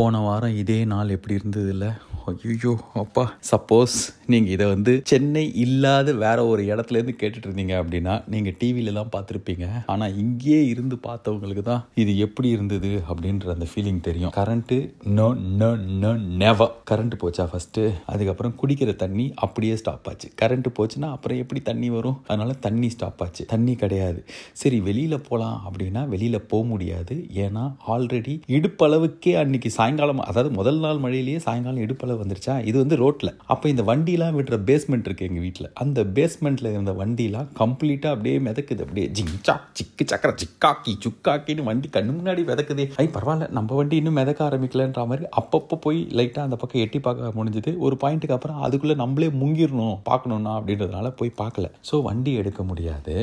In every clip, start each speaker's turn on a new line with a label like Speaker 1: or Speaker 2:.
Speaker 1: போன வாரம் இதே நாள் எப்படி இருந்தது இல்லை ஐயோ அப்பா சப்போஸ் நீங்கள் இதை வந்து சென்னை இல்லாத வேற ஒரு இடத்துலேருந்து கேட்டுட்டு இருந்தீங்க அப்படின்னா நீங்கள் டிவிலலாம் பார்த்துருப்பீங்க ஆனால் இங்கேயே இருந்து பார்த்தவங்களுக்கு தான் இது எப்படி இருந்தது அப்படின்ற அந்த ஃபீலிங் தெரியும் current no no no never current போச்சா ஃபஸ்ட்டு அதுக்கப்புறம் குடிக்கிற தண்ணி அப்படியே ஸ்டாப் ஆச்சு கரண்ட் போச்சுன்னா அப்புறம் எப்படி தண்ணி வரும் அதனால் தண்ணி ஸ்டாப் ஆச்சு தண்ணி கிடையாது சரி வெளியில் போகலாம் அப்படின்னா வெளியில் போக முடியாது ஏன்னா ஆல்ரெடி இடுப்பளவுக்கே அன்னைக்கு சாயங்காலம் அதாவது முதல் நாள் மழையிலேயே சாயங்காலம் இடுப்பளவு மேலே வந்துருச்சா இது வந்து ரோட்டில் அப்போ இந்த வண்டிலாம் விடுற பேஸ்மெண்ட் இருக்குது எங்கள் வீட்டில் அந்த பேஸ்மெண்ட்டில் இருந்த வண்டிலாம் கம்ப்ளீட்டாக அப்படியே மிதக்குது அப்படியே ஜிங்சா சிக்கு சக்கரை சிக்காக்கி சுக்காக்கின்னு வண்டி கண்ணு முன்னாடி மிதக்குது ஐ பரவாயில்ல நம்ம வண்டி இன்னும் மிதக்க ஆரம்பிக்கலன்ற மாதிரி அப்பப்போ போய் லைட்டாக அந்த பக்கம் எட்டி பார்க்க முடிஞ்சுது ஒரு பாயிண்ட்டுக்கு அப்புறம் அதுக்குள்ளே நம்மளே முங்கிடணும் பார்க்கணுன்னா அப்படின்றதுனால போய் பார்க்கல ஸோ வண்டி எடுக்க முடியாது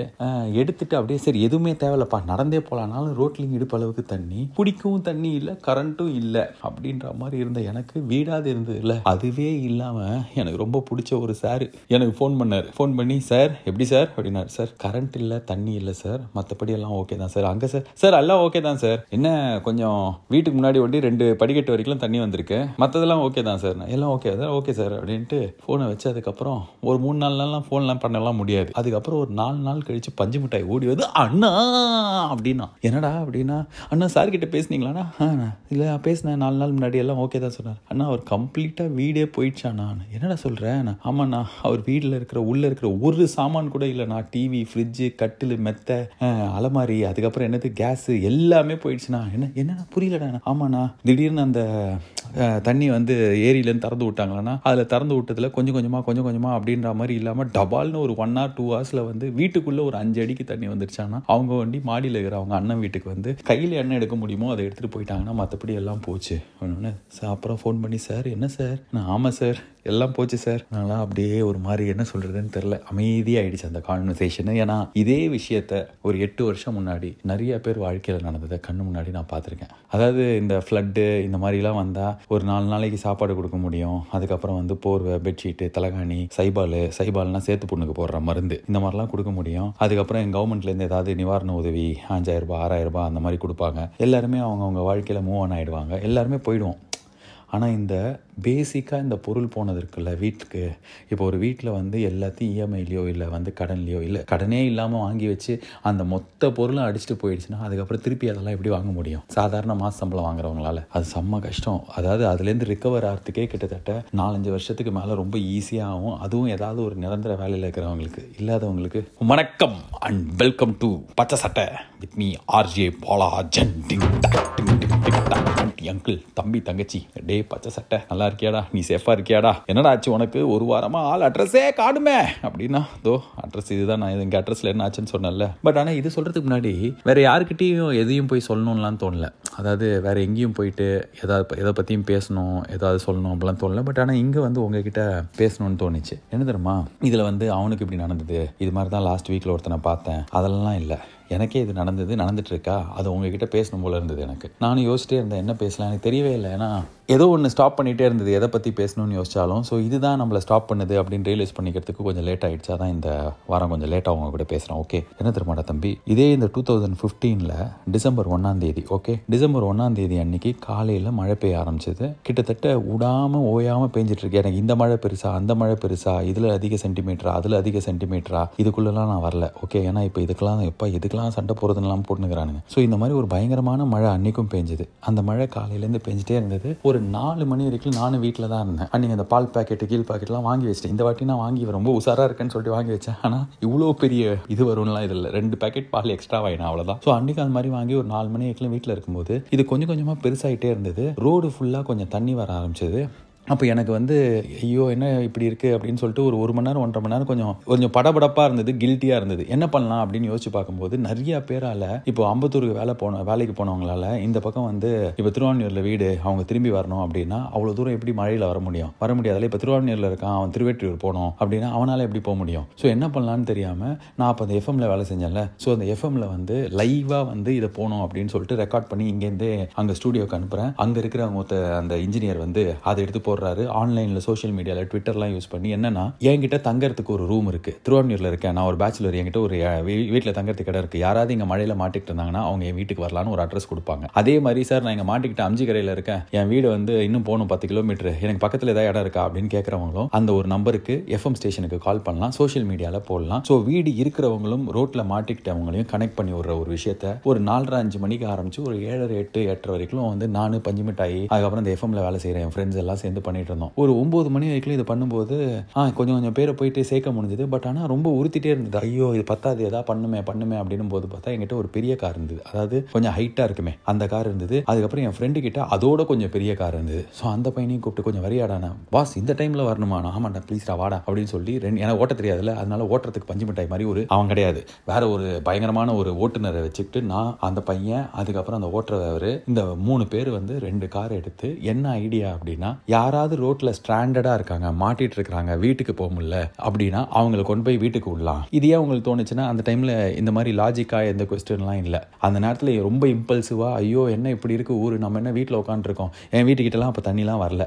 Speaker 1: எடுத்துட்டு அப்படியே சரி எதுவுமே தேவையில்லப்பா நடந்தே போகலானாலும் ரோட்லேயும் இடுப்பு அளவுக்கு தண்ணி குடிக்கவும் தண்ணி இல்லை கரண்ட்டும் இல்லை அப்படின்ற மாதிரி இருந்த எனக்கு வீடாது இருந்தது இல்ல அதுவே இல்லாம எனக்கு ரொம்ப பிடிச்ச ஒரு சார் எனக்கு ஃபோன் பண்ணார் ஃபோன் பண்ணி சார் எப்படி சார் அப்படின்னாரு சார் கரண்ட் இல்லை தண்ணி இல்லை சார் மத்தபடி எல்லாம் ஓகே தான் சார் அங்கே சார் சார் எல்லாம் ஓகே தான் சார் என்ன கொஞ்சம் வீட்டுக்கு முன்னாடி ஒட்டி ரெண்டு படிக்கட்டு வரைக்கும் தண்ணி வந்திருக்கு மற்றதெல்லாம் ஓகே தான் சார் எல்லாம் ஓகே சார் ஓகே சார் அப்படின்ட்டு ஃபோனை வச்சதுக்கப்புறம் ஒரு மூணு நாலு நாள்லாம் ஃபோன்லாம் பண்ணலாம் முடியாது அதுக்கப்புறம் ஒரு நாலு நாள் கழித்து பஞ்சு மிட்டாய் ஓடி வந்து அண்ணா அப்படின்னா என்னடா அப்படின்னா அண்ணா சார் கிட்ட பேசுனீங்களாண்ணா இல்லை பேசினேன் நாலு நாள் முன்னாடி எல்லாம் ஓகே தான் சொன்னார் அண்ணா அவர் கம்ப்ளீட் கம்ப்ளீட்டாக வீடே போயிடுச்சாண்ணா என்னடா சொல்கிறேன் ஆமாண்ணா அவர் வீட்டில் இருக்கிற உள்ளே இருக்கிற ஒரு சாமான் கூட இல்லைண்ணா டிவி ஃப்ரிட்ஜு கட்டில் மெத்தை அலமாரி அதுக்கப்புறம் என்னது கேஸு எல்லாமே போயிடுச்சுண்ணா என்ன என்னண்ணா புரியலடா ஆமாண்ணா திடீர்னு அந்த தண்ணி வந்து ஏரியிலேருந்து திறந்து விட்டாங்களாண்ணா அதில் திறந்து விட்டதில் கொஞ்சம் கொஞ்சமாக கொஞ்சம் கொஞ்சமாக அப்படின்ற மாதிரி இல்லாமல் டபால்னு ஒரு ஒன் ஆர் டூ ஹவர்ஸில் வந்து வீட்டுக்குள்ளே ஒரு அஞ்சு அடிக்கு தண்ணி வந்துருச்சான்னா அவங்க வண்டி மாடியில் இருக்கிற அவங்க அண்ணன் வீட்டுக்கு வந்து கையில் எண்ணெய் எடுக்க முடியுமோ அதை எடுத்துகிட்டு போயிட்டாங்கன்னா மற்றபடி எல்லாம் போச்சு ஒன்று சார் அப்புறம் ஃபோன் பண்ணி சார் என்ன சார் நான் ஆமாம் சார் எல்லாம் போச்சு சார் அதனால அப்படியே ஒரு மாதிரி என்ன சொல்கிறதுன்னு தெரில அமைதியாகிடுச்சு அந்த கான்வர்சேஷனு ஏன்னா இதே விஷயத்த ஒரு எட்டு வருஷம் முன்னாடி நிறைய பேர் வாழ்க்கையில் நடந்ததை கண்ணு முன்னாடி நான் பார்த்துருக்கேன் அதாவது இந்த ஃப்ளட்டு இந்த மாதிரிலாம் வந்தால் ஒரு நாலு நாளைக்கு சாப்பாடு கொடுக்க முடியும் அதுக்கப்புறம் வந்து போர்வை பெட்ஷீட்டு தலைகாணி சைபால் சைபால்னா சேர்த்து பொண்ணுக்கு போடுற மருந்து இந்த மாதிரிலாம் கொடுக்க முடியும் அதுக்கப்புறம் எங்கள் கவர்மெண்ட்லேருந்து ஏதாவது நிவாரண உதவி அஞ்சாயிரரூபா ஆறாயிரரூபா அந்த மாதிரி கொடுப்பாங்க எல்லாருமே அவங்கவுங்க வாழ்க்கையில் மூவ் ஆன் ஆகிடுவாங்க எல்லாருமே போயிடுவோம் ஆனால் இந்த பேசிக்காக இந்த பொருள் போனது இருக்குல்ல வீட்டுக்கு இப்போ ஒரு வீட்டில் வந்து எல்லாத்தையும் இஎம்ஐலையோ e இல்லை வந்து கடன்லையோ இல்லை கடனே இல்லாமல் வாங்கி வச்சு அந்த மொத்த பொருளும் அடிச்சுட்டு போயிடுச்சுன்னா அதுக்கப்புறம் திருப்பி அதெல்லாம் எப்படி வாங்க முடியும் சாதாரண மாச சம்பளம் வாங்குறவங்களால அது செம்ம கஷ்டம் அதாவது அதுலேருந்து ரிக்கவர் ஆகிறதுக்கே கிட்டத்தட்ட நாலஞ்சு வருஷத்துக்கு மேலே ரொம்ப ஈஸியாகவும் அதுவும் ஏதாவது ஒரு நிரந்தர வேலையில் இருக்கிறவங்களுக்கு இல்லாதவங்களுக்கு வணக்கம் and welcome to Pachai Sattai with me RJ Balajan uncle தம்பி தங்கச்சி டே பச்சை சட்டை நல்லா இருக்கியாடா நீ சேஃபாக இருக்கியாடா என்னடா ஆச்சு உனக்கு ஒரு வாரமாக ஆள் அட்ரஸே காடுமே அப்படின்னா தோ அட்ரஸ் இதுதான் நான் எங்கள் அட்ரஸில் என்ன ஆச்சுன்னு சொன்னேன்ல பட் ஆனால் இது சொல்கிறதுக்கு முன்னாடி வேறு யாருக்கிட்டேயும் எதையும் போய் சொல்லணும்லாம் தோணல அதாவது வேறு எங்கேயும் போயிட்டு எதாவது எதை பற்றியும் பேசணும் ஏதாவது சொல்லணும் அப்படிலாம் தோணல பட் ஆனால் இங்கே வந்து உங்ககிட்ட பேசணும்னு தோணுச்சு என்ன தெரியுமா இதில் வந்து அவனுக்கு இப்படி நடந்தது இது மாதிரி தான் லாஸ்ட் வீக்கில் ஒருத்தனை பார்த்தேன் அதெல்லாம் இல்லை எனக்கே இது நடந்தது நடந்துட்டுருக்கா அது உங்ககிட்ட பேசணும் போல் இருந்தது எனக்கு நானும் யோசிச்சிட்டே இருந்தேன் என்ன பேசலாம் எனக்கு தெரியவே இல்லை ஏன்னா ஏதோ ஒன்று ஸ்டாப் பண்ணிகிட்டே இருந்தது எதை பற்றி பேசணும்னு யோசிச்சாலும் ஸோ இதுதான் நம்மளை ஸ்டாப் பண்ணுது அப்படின்னு ரியலைஸ் பண்ணிக்கிறதுக்கு கொஞ்சம் லேட் ஆகிடுச்சா தான் இந்த வாரம் கொஞ்சம் லேட்டாக அவங்க கூட பேசுகிறேன் ஓகே என்ன திருமாடா தம்பி இதே இந்த டூ தௌசண்ட் ஃபிஃப்டீனில் டிசம்பர் ஒன்றாந்தேதி ஓகே டிசம்பர் ஒன்றாந்தேதி அன்னைக்கு காலையில் மழை பெய்ய ஆரம்பிச்சது கிட்டத்தட்ட விடாமல் ஓயாமல் பெஞ்சிட்ருக்கு எனக்கு இந்த மழை பெருசா அந்த மழை பெருசா இதில் அதிக சென்டிமீட்டரா அதில் அதிக சென்டிமீட்டரா இதுக்குள்ளெலாம் நான் வரல ஓகே ஏன்னா இப்போ இதுக்கெல்லாம் எப்போ இதுக்கெல்லாம் சண்டை போகிறதுலாம் போட்டுனுக்கிறானுங்க ஸோ இந்த மாதிரி ஒரு பயங்கரமான மழை அன்றைக்கும் பெஞ்சுது அந்த மழை காலையிலேருந்து பெஞ்சிட்டே இருந்தது ஒரு ஒரு நாலு மணி வரைக்கும் நானும் வீட்டில் தான் இருந்தேன் அன்றைக்கி அந்த பால் பாக்கெட்டு கீழ் பாக்கெட்லாம் வாங்கி வச்சிட்டேன் இந்த வாட்டி நான் வாங்கி ரொம்ப உசாராக இருக்கேன்னு சொல்லிட்டு வாங்கி வச்சேன் ஆனால் இவ்வளோ பெரிய இது வரும்லாம் இதில் ரெண்டு பேக்கெட் பால் எக்ஸ்ட்ரா வாங்கினேன் அவ்வளோதான் ஸோ அன்றைக்கி அந்த மாதிரி வாங்கி ஒரு நாலு மணி வரைக்கும் வீட்டில் இருக்கும்போது இது கொஞ்சம் கொஞ்சமாக பெருசாகிட்டே இருந்தது ரோடு ஃபுல்லாக கொஞ்சம் தண்ணி வர ஆரம்பிச்சது அப்போ எனக்கு வந்து ஐயோ என்ன இப்படி இருக்குது அப்படின்னு சொல்லிட்டு ஒரு ஒரு மணி நேரம் ஒன்றரை மணி நேரம் கொஞ்சம் கொஞ்சம் படபடப்பாக இருந்தது கில்ட்டியாக இருந்தது என்ன பண்ணலாம் அப்படின்னு யோசிச்சு பார்க்கும்போது நிறைய பேரால் இப்போ அம்பத்தூருக்கு வேலை போன வேலைக்கு போனவங்களால இந்த பக்கம் வந்து இப்போ திருவான்மையூரில் வீடு அவங்க திரும்பி வரணும் அப்படின்னா அவ்வளோ தூரம் எப்படி மழையில் வர முடியும் வர முடியாதால இப்போ திருவான்மையூரில் இருக்கான் அவன் திருவேற்றியூர் போனோம் அப்படின்னா அவனால் எப்படி போக முடியும் ஸோ என்ன பண்ணலான்னு தெரியாமல் நான் அப்போ அந்த எஃப்எம்ல வேலை செஞ்சேன்ல ஸோ அந்த எஃப்எம்ல வந்து லைவாக வந்து இதை போனோம் அப்படின்னு சொல்லிட்டு ரெக்கார்ட் பண்ணி இங்கேருந்து அங்கே ஸ்டூடியோக்கு அனுப்புகிறேன் அங்கே இருக்கிற ஒருத்த அந்த இன்ஜினியர் வந்து அதை எடுத்து போகிற போடுறாரு ஆன்லைனில் சோஷியல் மீடியாவில் ட்விட்டர்லாம் யூஸ் பண்ணி என்னென்னா என்கிட்ட தங்கறதுக்கு ஒரு ரூம் இருக்குது திருவண்ணூரில் இருக்கேன் நான் ஒரு பேச்சுலர் என்கிட்ட ஒரு வீட்டில் தங்கறதுக்கு இடம் இருக்குது யாராவது இங்கே மழையில் மாட்டிக்கிட்டு இருந்தாங்கன்னா அவங்க என் வீட்டுக்கு வரலான்னு ஒரு அட்ரஸ் கொடுப்பாங்க அதே மாதிரி சார் நான் இங்கே மாட்டிக்கிட்ட கரையில் இருக்கேன் என் வீடு வந்து இன்னும் போகணும் பத்து கிலோமீட்டர் எனக்கு பக்கத்தில் ஏதாவது இடம் இருக்கா அப்படின்னு கேட்குறவங்களும் அந்த ஒரு நம்பருக்கு எஃப்எம் ஸ்டேஷனுக்கு கால் பண்ணலாம் சோஷியல் மீடியாவில் போடலாம் ஸோ வீடு இருக்கிறவங்களும் ரோட்டில் மாட்டிக்கிட்டவங்களையும் கனெக்ட் பண்ணி விடுற ஒரு விஷயத்த ஒரு நாலரை அஞ்சு மணிக்கு ஆரம்பிச்சு ஒரு ஏழரை எட்டு எட்டரை வரைக்கும் வந்து நான் பஞ்சு மிட்டாயி அதுக்கப்புறம் இந்த எஃப்எம்ல வேலை செய்கிற என் ஃப்ரெண்ட்ஸ் எல்லாம் சேர்ந்து பண்ணிகிட்டு இருந்தோம் ஒரு ஒம்பது மணி வரைக்கும் இது பண்ணும்போது ஆ கொஞ்சம் கொஞ்சம் பேரை போயிட்டு சேர்க்க முடிஞ்சது பட் ஆனால் ரொம்ப உறுத்திட்டே இருந்தது ஐயோ இது பத்தாது எதா பண்ணுமே பண்ணுமே அப்படின்னு போது பார்த்தா எங்கிட்ட ஒரு பெரிய கார் இருந்தது அதாவது கொஞ்சம் ஹைட்டாக இருக்குமே அந்த கார் இருந்தது அதுக்கப்புறம் என் ஃப்ரெண்டு கிட்ட அதோட கொஞ்சம் பெரிய கார் இருந்தது ஸோ அந்த பையனையும் கூப்பிட்டு கொஞ்சம் வரியாடான வாஸ் இந்த டைமில் வரணுமா ஆமாண்டா ப்ளீஸ்டா வாடா அப்படின்னு சொல்லி ரெண்டு எனக்கு ஓட்ட தெரியாதுல்ல அதனால ஓட்டுறதுக்கு பஞ்சு மிட்டாய் மாதிரி ஒரு அவன் கிடையாது வேற ஒரு பயங்கரமான ஒரு ஓட்டுநரை வச்சுக்கிட்டு நான் அந்த பையன் அதுக்கப்புறம் அந்த ஓட்டுறவர் இந்த மூணு பேர் வந்து ரெண்டு கார் எடுத்து என்ன ஐடியா அப்படின்னா யாரா யாராவது ரோட்டில் ஸ்ட்ராண்டடாக இருக்காங்க மாட்டிட்டு இருக்கிறாங்க வீட்டுக்கு போக முடியல அப்படின்னா அவங்களை கொண்டு போய் வீட்டுக்கு விடலாம் இதையே அவங்களுக்கு தோணுச்சுன்னா அந்த டைமில் இந்த மாதிரி லாஜிக்காக எந்த கொஸ்டின்லாம் இல்லை அந்த நேரத்தில் ரொம்ப இம்பல்சிவாக ஐயோ என்ன இப்படி இருக்குது ஊர் நம்ம என்ன வீட்டில் உட்காந்துருக்கோம் என் வீட்டுக்கிட்டலாம் அப்போ தண்ணிலாம் வரல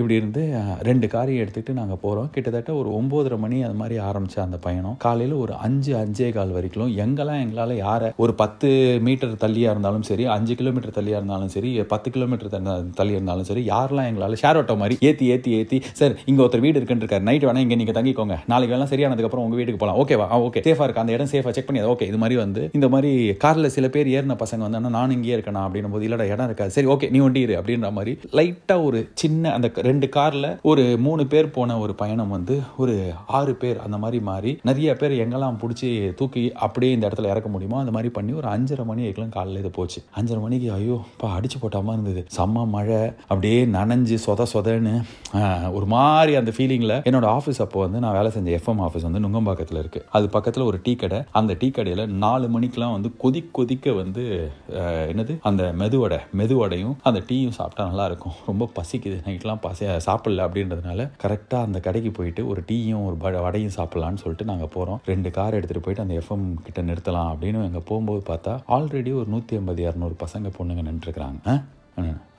Speaker 1: இப்படி இருந்து ரெண்டு காரியம் எடுத்துக்கிட்டு நாங்கள் போகிறோம் கிட்டத்தட்ட ஒரு ஒம்போதரை மணி அது மாதிரி ஆரம்பித்த அந்த பயணம் காலையில் ஒரு அஞ்சு அஞ்சே கால் வரைக்கும் எங்கெல்லாம் எங்களால் யாரை ஒரு பத்து மீட்டர் தள்ளியாக இருந்தாலும் சரி அஞ்சு கிலோமீட்டர் தள்ளியாக இருந்தாலும் சரி பத்து கிலோமீட்டர் தள்ளி இருந்தாலும் சரி யாரெல்லாம் எங்களால் ஷேர் ஆட்டோ மாதிரி மாதிரி ஏற்றி ஏற்றி ஏற்றி சார் இங்கே ஒருத்தர் வீடு இருக்குன்னு இருக்கார் நைட் வேணால் இங்கே நீங்கள் தங்கிக்கோங்க நாளைக்கு வேணால் சரியானதுக்கப்புறம் உங்கள் வீட்டுக்கு போகலாம் ஓகேவா ஓகே சேஃபாக இருக்கா அந்த இடம் சேஃபாக செக் பண்ணி ஓகே இது மாதிரி வந்து இந்த மாதிரி காரில் சில பேர் ஏறின பசங்க வந்தாங்கன்னா நான் இங்கேயே இருக்கணும் அப்படின்னும் போது இல்லடா இடம் இருக்காது சரி ஓகே நீ ஒண்டிடு அப்படின்ற மாதிரி லைட்டாக ஒரு சின்ன அந்த ரெண்டு காரில் ஒரு மூணு பேர் போன ஒரு பயணம் வந்து ஒரு ஆறு பேர் அந்த மாதிரி மாறி நிறைய பேர் எங்கெல்லாம் பிடிச்சி தூக்கி அப்படியே இந்த இடத்துல இறக்க முடியுமோ அந்த மாதிரி பண்ணி ஒரு அஞ்சரை மணி ஆகிக்கலாம் காலையில் இது போச்சு அஞ்சரை மணிக்கு ஐயோ இப்போ அடிச்சு போட்டாமல் இருந்தது செம்ம மழை அப்படியே நனைஞ்சு சொத சொத பாருன்னு ஒரு மாதிரி அந்த ஃபீலிங்கில் என்னோட ஆஃபீஸ் அப்போ வந்து நான் வேலை செஞ்ச எஃப்எம் ஆஃபீஸ் வந்து நுங்கம்பாக்கத்தில் இருக்குது அது பக்கத்தில் ஒரு டீ கடை அந்த டீ கடையில் நாலு மணிக்கெலாம் வந்து கொதி கொதிக்க வந்து என்னது அந்த மெதுவடை மெதுவடையும் அந்த டீயும் சாப்பிட்டா நல்லாயிருக்கும் ரொம்ப பசிக்குது நைட்லாம் பசி சாப்பிடல அப்படின்றதுனால கரெக்டாக அந்த கடைக்கு போயிட்டு ஒரு டீயும் ஒரு வடையும் சாப்பிட்லான்னு சொல்லிட்டு நாங்கள் போகிறோம் ரெண்டு கார் எடுத்துகிட்டு போயிட்டு அந்த எஃப்எம் கிட்ட நிறுத்தலாம் அப்படின்னு எங்கள் போகும்போது பார்த்தா ஆல்ரெடி ஒரு நூற்றி ஐம்பது இரநூறு பசங்க பொண்ணுங்க நின்றுருக்குறாங்க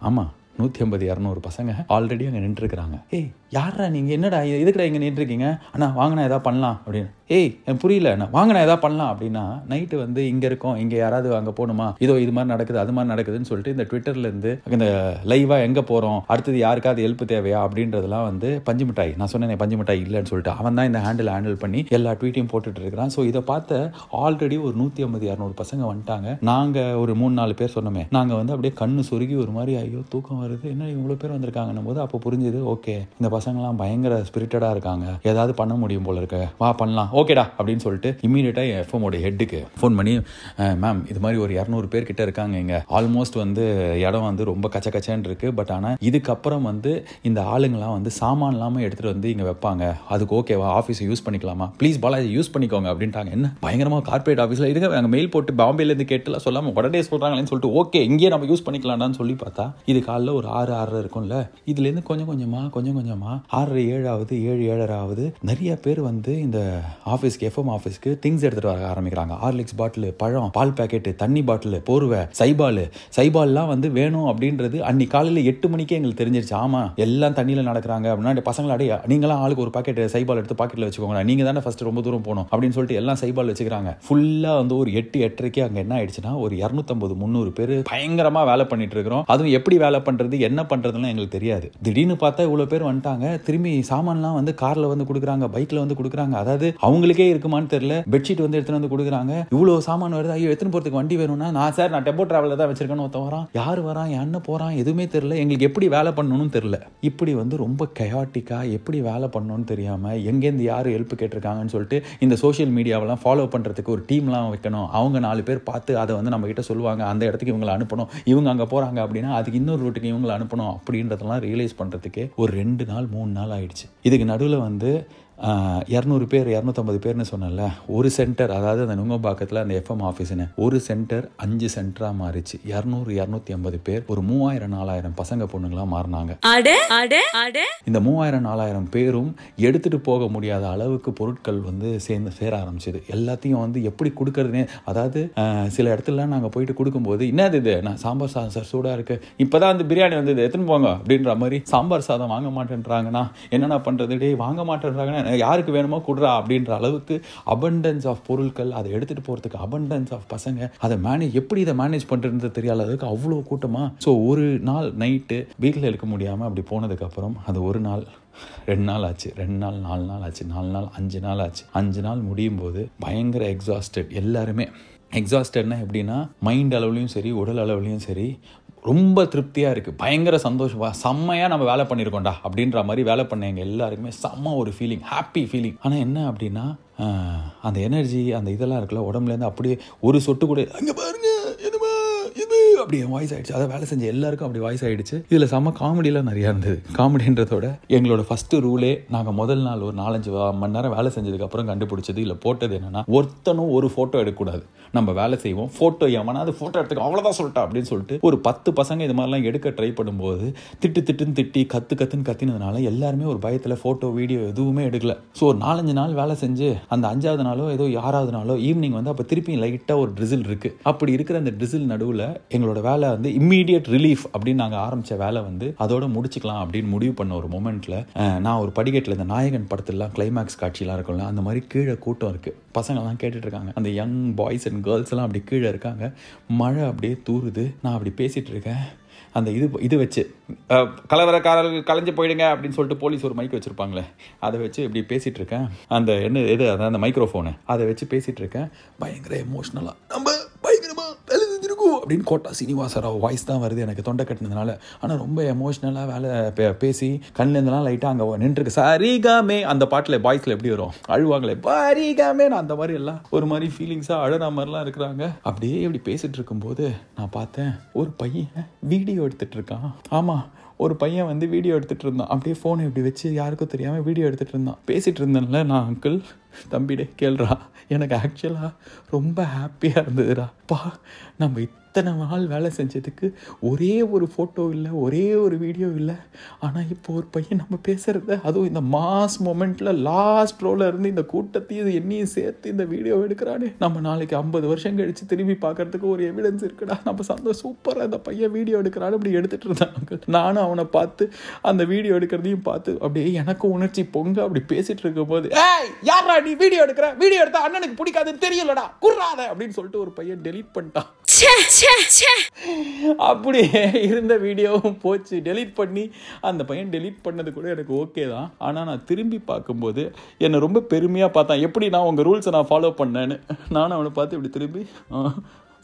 Speaker 1: ஆமாம் நூற்றி ஐம்பது இரநூறு பசங்க ஆல்ரெடி அங்கே நின்றுருக்குறாங்க ஏய் யாரா நீங்கள் என்னடா எதுக்குடா இங்கே நின்றுருக்கீங்க அண்ணா வாங்கினா எதாவது பண்ணலாம் அப்படின்னு ஏய் புரியல அண்ணா வாங்கினா எதாவது பண்ணலாம் அப்படின்னா நைட்டு வந்து இங்கே இருக்கோம் இங்கே யாராவது அங்கே போகணுமா இதோ இது மாதிரி நடக்குது அது மாதிரி நடக்குதுன்னு சொல்லிட்டு இந்த ட்விட்டர்லேருந்து இந்த லைவாக எங்கே போகிறோம் அடுத்தது யாருக்காவது ஹெல்ப் தேவையா அப்படின்றதெல்லாம் வந்து பஞ்சு மிட்டாய் நான் சொன்னேன் பஞ்சு மிட்டாய் இல்லைன்னு சொல்லிட்டு அவன் தான் இந்த ஹேண்டில் ஹேண்டில் பண்ணி எல்லா ட்வீட்டையும் போட்டுட்டு இருக்கிறான் ஸோ இதை பார்த்த ஆல்ரெடி ஒரு நூற்றி ஐம்பது இரநூறு பசங்க வந்துட்டாங்க நாங்கள் ஒரு மூணு நாலு பேர் சொன்னோமே நாங்கள் வந்து அப்படியே கண்ணு சுருகி ஒரு மாதிரி ஐயோ தூக்கம் வருது என்ன இவ்வளோ பேர் வந்திருக்காங்கன்னும் போது அப்போ புரிஞ்சுது ஓகே இந்த பசங்களாம் பயங்கர ஸ்பிரிட்டடாக இருக்காங்க ஏதாவது பண்ண முடியும் போல இருக்கு வா பண்ணலாம் ஓகேடா அப்படின்னு சொல்லிட்டு இம்மீடியட்டாக எஃப்எம்மோட ஹெட்டுக்கு ஃபோன் பண்ணி மேம் இது மாதிரி ஒரு இரநூறு பேர் கிட்ட இருக்காங்க இங்கே ஆல்மோஸ்ட் வந்து இடம் வந்து ரொம்ப கச்ச கச்சன்னு இருக்கு பட் ஆனால் இதுக்கப்புறம் வந்து இந்த ஆளுங்களாம் வந்து சாமான் இல்லாமல் எடுத்துகிட்டு வந்து இங்கே வைப்பாங்க அதுக்கு ஓகேவா ஆஃபீஸை யூஸ் பண்ணிக்கலாமா ப்ளீஸ் பாலா யூஸ் பண்ணிக்கோங்க அப்படின்ட்டாங்க என்ன பயங்கரமாக கார்பரேட் ஆஃபீஸில் இருக்க நாங்கள் மெயில் போட்டு பாம்பேலேருந்து கேட்டுலாம் சொல்லாமல் உடனே சொல்கிறாங்களேன்னு சொல்லிட்டு ஓகே இங்கேயே நம்ம யூஸ் பண்ணிக்கலாம்டான்னு சொல்லி பார்த்தா இது காலைல முதல்ல ஒரு ஆறு ஆறரை இருக்கும்ல இதுலேருந்து கொஞ்சம் கொஞ்சமாக கொஞ்சம் கொஞ்சமாக ஆறரை ஏழாவது ஏழு ஏழராவது நிறைய பேர் வந்து இந்த ஆஃபீஸ்க்கு எஃப்எம் ஆஃபீஸ்க்கு திங்ஸ் எடுத்துகிட்டு வர ஆரம்பிக்கிறாங்க ஆர்லிக்ஸ் பாட்டில் பழம் பால் பேக்கெட்டு தண்ணி பாட்டில் போர்வை சைபால் சைபால்லாம் வந்து வேணும் அப்படின்றது அன்னைக்கு காலையில் எட்டு மணிக்கே எங்களுக்கு தெரிஞ்சிருச்சு ஆமாம் எல்லாம் தண்ணியில் நடக்கிறாங்க அப்படின்னா பசங்களை அடைய நீங்களாம் ஆளுக்கு ஒரு பாக்கெட் சைபால் எடுத்து பாக்கெட்டில் வச்சுக்கோங்களேன் நீங்கள் தானே ஃபஸ்ட்டு ரொம்ப தூரம் போகணும் அப்படின்னு சொல்லிட்டு எல்லாம் சைபால் வச்சுக்கிறாங்க ஃபுல்லாக வந்து ஒரு எட்டு எட்டரைக்கே அங்கே என்ன ஆயிடுச்சுன்னா ஒரு இரநூத்தம்பது முந்நூறு பேர் பயங்கரமாக வேலை பண்ணிட்டு இருக்கிறோம் அதுவும் எப்படி வேலை பண்ணுறது பண்ணுறது என்ன பண்ணுறதுலாம் எங்களுக்கு தெரியாது திடீர்னு பார்த்தா இவ்வளோ பேர் வந்துட்டாங்க திரும்பி சாமான்லாம் வந்து காரில் வந்து கொடுக்குறாங்க பைக்கில் வந்து கொடுக்குறாங்க அதாவது அவங்களுக்கே இருக்குமான்னு தெரியல பெட்ஷீட் வந்து எடுத்துகிட்டு வந்து கொடுக்குறாங்க இவ்வளோ சாமான் வருது ஐயோ எடுத்துன்னு போகிறதுக்கு வண்டி வேணும்னா நான் சார் நான் டெம்போ ட்ராவலில் தான் வச்சிருக்கேன்னு ஒருத்த வரான் யார் வரான் என்ன போகிறான் எதுவுமே தெரில எங்களுக்கு எப்படி வேலை பண்ணணும்னு தெரில இப்படி வந்து ரொம்ப கயாட்டிக்காக எப்படி வேலை பண்ணணும்னு தெரியாமல் எங்கேருந்து யார் ஹெல்ப் கேட்டிருக்காங்கன்னு சொல்லிட்டு இந்த சோஷியல் மீடியாவெல்லாம் ஃபாலோ பண்ணுறதுக்கு ஒரு டீம்லாம் வைக்கணும் அவங்க நாலு பேர் பார்த்து அதை வந்து நம்மக்கிட்ட சொல்லுவாங்க அந்த இடத்துக்கு இவங்களை அனுப்பணும் இவங்க அங்கே போகிறாங்க அப்படின்னா அதுக்கு இன்னொரு ரூட்டுக்கு இவங்களை அனுப்பணும் அப்படின்றதெல்லாம் ரியலைஸ் பண்ணுறதுக்கே ஒரு ரெண்டு நாள் மூணு நாள் ஆயிடுச்சு இதுக்கு நடுவில் வந்து இரநூறு பேர் இரநூத்தம்பது பேர்னு சொன்னல ஒரு சென்டர் அதாவது அந்த நுங்கம்பாக்கத்தில் அந்த எஃப்எம் ஆஃபீஸ்னு ஒரு சென்டர் அஞ்சு சென்டராக மாறிச்சு இரநூறு இரநூத்தி ஐம்பது பேர் ஒரு மூவாயிரம் நாலாயிரம் பசங்க பொண்ணுங்களா மாறினாங்க இந்த மூவாயிரம் நாலாயிரம் பேரும் எடுத்துட்டு போக முடியாத அளவுக்கு பொருட்கள் வந்து சேர்ந்து சேர ஆரம்பிச்சது எல்லாத்தையும் வந்து எப்படி கொடுக்கறதுனே அதாவது சில இடத்துலலாம் நாங்கள் போயிட்டு கொடுக்கும்போது என்னது இது நான் சாம்பார் சாதம் சார் சூடாக இருக்கு இப்போதான் அந்த பிரியாணி வந்தது எத்தனை போங்க அப்படின்ற மாதிரி சாம்பார் சாதம் வாங்க மாட்டேன்றாங்கண்ணா என்னென்ன பண்ணுறது டே வாங்க மாட்டேன்றாங்கண்ணா யாருக்கு வேணுமோ கொடுறா அப்படின்ற அளவுக்கு அபண்டன்ஸ் ஆஃப் பொருட்கள் அதை எடுத்துகிட்டு போகிறதுக்கு அபண்டன்ஸ் ஆஃப் பசங்க அதை மேனேஜ் எப்படி இதை மேனேஜ் பண்ணுறது தெரியாத அளவுக்கு அவ்வளோ கூட்டமாக ஸோ ஒரு நாள் நைட்டு வீட்டில் இருக்க முடியாமல் அப்படி போனதுக்கப்புறம் அது ஒரு நாள் ரெண்டு நாள் ஆச்சு ரெண்டு நாள் நாலு நாள் ஆச்சு நாலு நாள் அஞ்சு நாள் ஆச்சு அஞ்சு நாள் முடியும் போது பயங்கர எக்ஸாஸ்டட் எல்லாருமே எக்ஸாஸ்டட்னா எப்படின்னா மைண்ட் அளவுலையும் சரி உடல் அளவுலையும் சரி ரொம்ப திருப்தியாக இருக்குது பயங்கர சந்தோஷம் செம்மையாக நம்ம வேலை பண்ணியிருக்கோண்டா அப்படின்ற மாதிரி வேலை பண்ண எங்கள் எல்லாருக்குமே செம்ம ஒரு ஃபீலிங் ஹாப்பி ஃபீலிங் ஆனால் என்ன அப்படின்னா அந்த எனர்ஜி அந்த இதெல்லாம் இருக்குல்ல உடம்புலேருந்து அப்படியே ஒரு சொட்டு கூட அங்கே பாருங்கள் அப்படி வாய்ஸ் ஆயிடுச்சு அதை வேலை செஞ்ச எல்லாருக்கும் அப்படி வாய்ஸ் ஆயிடுச்சு இதில் செம்ம காமெடியெலாம் நிறையா இருந்தது காமெடின்றதோட எங்களோட ஃபஸ்ட்டு ரூலே நாங்கள் முதல் நாள் ஒரு நாலஞ்சு மணி நேரம் வேலை செஞ்சதுக்கப்புறம் கண்டுபிடிச்சது இல்லை போட்டது என்னன்னா ஒருத்தனும் ஒரு ஃபோட்டோ எடுக்கக்கூடாது நம்ம வேலை செய்வோம் ஃபோட்டோ ஏமானா அது ஃபோட்டோ எடுத்துக்க அவ்வளோதான் சொல்லிட்டா அப்படின்னு சொல்லிட்டு ஒரு பத்து பசங்க இது மாதிரிலாம் எடுக்க ட்ரை பண்ணும்போது திட்டு திட்டுன்னு திட்டி கற்று கற்றுன்னு கத்தினதுனால எல்லாருமே ஒரு பயத்தில் ஃபோட்டோ வீடியோ எதுவுமே எடுக்கல ஸோ ஒரு நாலஞ்சு நாள் வேலை செஞ்சு அந்த அஞ்சாவது நாளோ ஏதோ யாராவது நாளோ ஈவினிங் வந்து அப்போ திருப்பியும் லைட்டாக ஒரு ட்ரிசில் இருக்குது அப்படி இருக்கிற அந்த ட்ரிசில் நடுவில் எங்களோட நம்மளோட வேலை வந்து இம்மீடியட் ரிலீஃப் அப்படின்னு நாங்கள் ஆரம்பித்த வேலை வந்து அதோட முடிச்சுக்கலாம் அப்படின்னு முடிவு பண்ண ஒரு மூமெண்ட்டில் நான் ஒரு படிக்கட்டில் இந்த நாயகன் படத்துலலாம் கிளைமேக்ஸ் காட்சியெலாம் இருக்கும்ல அந்த மாதிரி கீழே கூட்டம் இருக்குது பசங்கள்லாம் கேட்டுட்ருக்காங்க அந்த யங் பாய்ஸ் அண்ட் கேர்ள்ஸ் எல்லாம் அப்படி கீழே இருக்காங்க மழை அப்படியே தூருது நான் அப்படி பேசிகிட்டு இருக்கேன் அந்த இது இது வச்சு கலவரக்காரர்கள் கலைஞ்சு போயிடுங்க அப்படின்னு சொல்லிட்டு போலீஸ் ஒரு மைக் வச்சுருப்பாங்களே அதை வச்சு இப்படி பேசிகிட்டு இருக்கேன் அந்த என்ன இது அதான் அந்த மைக்ரோஃபோனு அதை வச்சு பேசிகிட்டு இருக்கேன் பயங்கர எமோஷ்னலாக நம்ம பயங்கரமாக அப்படின்னு கோட்டா சீனிவாசராவ் வாய்ஸ் தான் வருது எனக்கு தொண்டை கட்டினதுனால ஆனால் ரொம்ப எமோஷ்னலாக வேலை பே பேசி கண்ணிலேருந்துலாம் லைட்டாக அங்கே நின்றுருக்கு சரிகாமே அந்த பாட்டில் பாய்ஸில் எப்படி வரும் அழுவாங்களே பாரிகாமே நான் அந்த மாதிரி எல்லாம் ஒரு மாதிரி ஃபீலிங்ஸாக அழுற மாதிரிலாம் இருக்கிறாங்க அப்படியே இப்படி பேசிகிட்டு இருக்கும்போது நான் பார்த்தேன் ஒரு பையன் வீடியோ எடுத்துகிட்டு இருக்கான் ஆமாம் ஒரு பையன் வந்து வீடியோ எடுத்துகிட்டு இருந்தான் அப்படியே ஃபோனை இப்படி வச்சு யாருக்கும் தெரியாமல் வீடியோ எடுத்துகிட்டு இருந்தான் பேசிகிட்டு இருந்தேன்ல நான் அங்கிள் தம்பிடே கேள்றா எனக்கு ஆக்சுவலாக ரொம்ப ஹாப்பியாக இருந்ததுடா பா நம்ம இத்தனை நாள் வேலை செஞ்சதுக்கு ஒரே ஒரு ஃபோட்டோ இல்லை ஒரே ஒரு வீடியோ இல்லை ஆனால் இப்போ ஒரு பையன் நம்ம பேசுகிறத அதுவும் இந்த மாஸ் மொமெண்ட்டில் லாஸ்ட் ரோவில் இருந்து இந்த கூட்டத்தையும் என்னையும் சேர்த்து இந்த வீடியோ எடுக்கிறானே நம்ம நாளைக்கு ஐம்பது வருஷம் கழித்து திரும்பி பார்க்குறதுக்கு ஒரு எவிடன்ஸ் இருக்குடா நம்ம சந்தோஷம் சூப்பராக இந்த பையன் வீடியோ எடுக்கிறானு இப்படி எடுத்துகிட்டு இருந்தாங்க நானும் அவனை பார்த்து அந்த வீடியோ எடுக்கிறதையும் பார்த்து அப்படியே எனக்கும் உணர்ச்சி பொங்க அப்படி பேசிகிட்டு போது ஏய் யாரா நீ வீடியோ எடுக்கிற வீடியோ எடுத்தா அண்ணனுக்கு பிடிக்காதுன்னு தெரியலடா குர்றாத அப்படின்னு சொல்லிட்டு ஒரு பையன் டெலீட் பண்ணிட்டான் அப்படியே இருந்த வீடியோவும் போச்சு டெலீட் பண்ணி அந்த பையன் டெலீட் பண்ணது கூட எனக்கு ஓகே தான் ஆனால் நான் திரும்பி பார்க்கும்போது என்னை ரொம்ப பெருமையாக பார்த்தான் எப்படி நான் உங்கள் ரூல்ஸை நான் ஃபாலோ பண்ணேன்னு நானும் அவனை பார்த்து இப்படி திரும்பி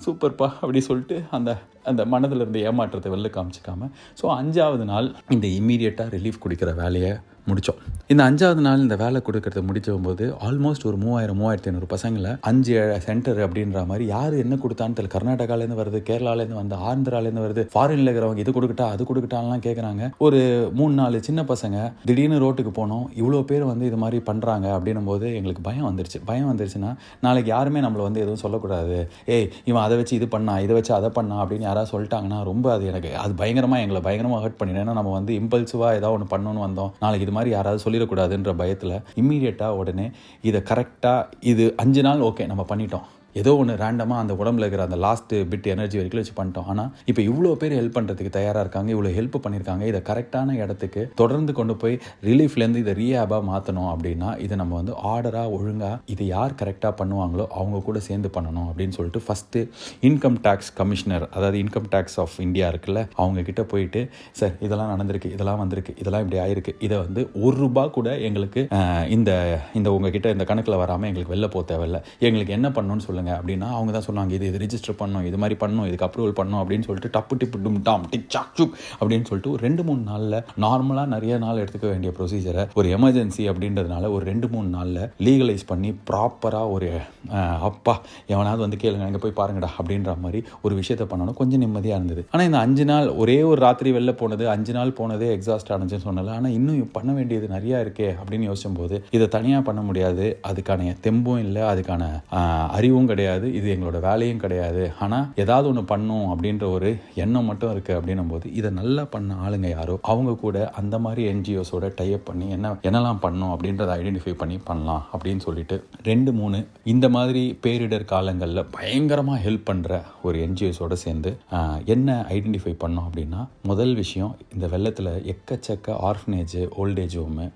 Speaker 1: சூப்பர்ப்பா அப்படி சொல்லிட்டு அந்த அந்த மனதில் இருந்த ஏமாற்றத்தை வெளில காமிச்சிக்காம ஸோ அஞ்சாவது நாள் இந்த இம்மீடியட்டாக ரிலீஃப் கொடுக்குற வேலையை முடித்தோம் இந்த அஞ்சாவது நாள் இந்த வேலை கொடுக்கறத முடிச்ச போது ஆல்மோஸ்ட் ஒரு மூவாயிரம் மூவாயிரத்தி ஐநூறு பசங்களை அஞ்சு சென்டர் அப்படின்ற மாதிரி யார் என்ன கொடுத்தான்னு தெரியல கர்நாடகாலேருந்து வருது கேரளாலேருந்து வந்து ஆந்திராலேருந்து வருது ஃபாரின்ல இருக்கிறவங்க இது கொடுக்கட்டா அது கொடுக்கட்டான்லாம் கேட்குறாங்க ஒரு மூணு நாலு சின்ன பசங்க திடீர்னு ரோட்டுக்கு போனோம் இவ்வளோ பேர் வந்து இது மாதிரி பண்ணுறாங்க அப்படின்னும் போது எங்களுக்கு பயம் வந்துருச்சு பயம் வந்துருச்சுன்னா நாளைக்கு யாருமே நம்மளை வந்து எதுவும் சொல்லக்கூடாது ஏய் இவன் அதை வச்சு இது பண்ணா இதை வச்சு அதை பண்ணா அப்படின்னு யாராவது சொல்லிட்டாங்கன்னா ரொம்ப அது எனக்கு அது பயங்கரமாக எங்களை பயங்கரமாக ஹர்ட் பண்ணிடுறேன் நம்ம வந்து இம்பல்சிவாக ஏதாவது ஒன்று பண்ணணும்னு வந்தோம் நாளைக்கு இது மாதிரி யாராவது சொல்லிடக்கூடாதுன்ற பயத்தில் இம்மீடியட்டாக உடனே இதை கரெக்டாக இது அஞ்சு நாள் ஓகே நம்ம பண்ணிட்டோம் ஏதோ ஒன்று ரேண்டமாக அந்த உடம்புல இருக்கிற அந்த லாஸ்ட் பிட் எனர்ஜி வரைக்கும் வச்சு பண்ணிட்டோம் ஆனால் இப்போ இவ்வளோ பேர் ஹெல்ப் பண்ணுறதுக்கு தயாராக இருக்காங்க இவ்வளோ ஹெல்ப் பண்ணியிருக்காங்க இதை கரெக்டான இடத்துக்கு தொடர்ந்து கொண்டு போய் ரிலீஃப்லேருந்து இதை ரீஆபாக மாற்றணும் அப்படின்னா இதை நம்ம வந்து ஆர்டராக ஒழுங்காக இதை யார் கரெக்டாக பண்ணுவாங்களோ அவங்க கூட சேர்ந்து பண்ணணும் அப்படின்னு சொல்லிட்டு ஃபஸ்ட்டு இன்கம் டேக்ஸ் கமிஷனர் அதாவது இன்கம் டேக்ஸ் ஆஃப் இந்தியா இருக்குல்ல அவங்க கிட்ட போயிட்டு சார் இதெல்லாம் நடந்திருக்கு இதெல்லாம் வந்திருக்கு இதெல்லாம் இப்படி ஆயிருக்கு இதை வந்து ஒரு ரூபா கூட எங்களுக்கு இந்த இந்த உங்ககிட்ட இந்த கணக்கில் வராமல் எங்களுக்கு வெளில போக தேவையில்லை எங்களுக்கு என்ன பண்ணணும்னு சொல்லுங்கள் சொல்கிறாங்க அப்படின்னா அவங்க தான் சொல்லுவாங்க இது இது ரிஜிஸ்டர் பண்ணணும் இது மாதிரி பண்ணணும் இதுக்கு அப்ரூவல் பண்ணணும் அப்படின்னு சொல்லிட்டு டப்பு டிப்பு டும் டாம் டிக் சாக் சுக் அப்படின்னு சொல்லிட்டு ஒரு ரெண்டு மூணு நாளில் நார்மலாக நிறைய நாள் எடுத்துக்க வேண்டிய ப்ரொசீஜரை ஒரு எமர்ஜென்சி அப்படின்றதுனால ஒரு ரெண்டு மூணு நாளில் லீகலைஸ் பண்ணி ப்ராப்பராக ஒரு அப்பா எவனாவது வந்து கேளுங்க இங்கே போய் பாருங்கடா அப்படின்ற மாதிரி ஒரு விஷயத்த பண்ணணும் கொஞ்சம் நிம்மதியாக இருந்தது ஆனால் இந்த அஞ்சு நாள் ஒரே ஒரு ராத்திரி வெளில போனது அஞ்சு நாள் போனதே எக்ஸாஸ்ட் ஆனச்சுன்னு சொன்னல ஆனால் இன்னும் பண்ண வேண்டியது நிறையா இருக்கே அப்படின்னு யோசிச்சும் போது இதை தனியாக பண்ண முடியாது அதுக்கான தெம்பும் இல்லை அதுக்கான அறிவும் கிடையாது இது எங்களோட வேலையும் கிடையாது ஆனால் ஏதாவது ஒன்று பண்ணும் அப்படின்ற ஒரு எண்ணம் மட்டும் இருக்குது அப்படின்னும் போது இதை நல்லா பண்ண ஆளுங்க யாரோ அவங்க கூட அந்த மாதிரி என்ஜிஓஸோட டைப் பண்ணி என்ன என்னெல்லாம் பண்ணும் அப்படின்றத ஐடென்டிஃபை பண்ணி பண்ணலாம் அப்படின்னு சொல்லிட்டு ரெண்டு மூணு இந்த மாதிரி பேரிடர் காலங்களில் பயங்கரமாக ஹெல்ப் பண்ணுற ஒரு என்ஜிஓஸோட சேர்ந்து என்ன ஐடென்டிஃபை பண்ணோம் அப்படின்னா முதல் விஷயம் இந்த வெள்ளத்தில் எக்கச்சக்க ஆர்ஃபனேஜ் ஓல்டேஜ் ஹோமு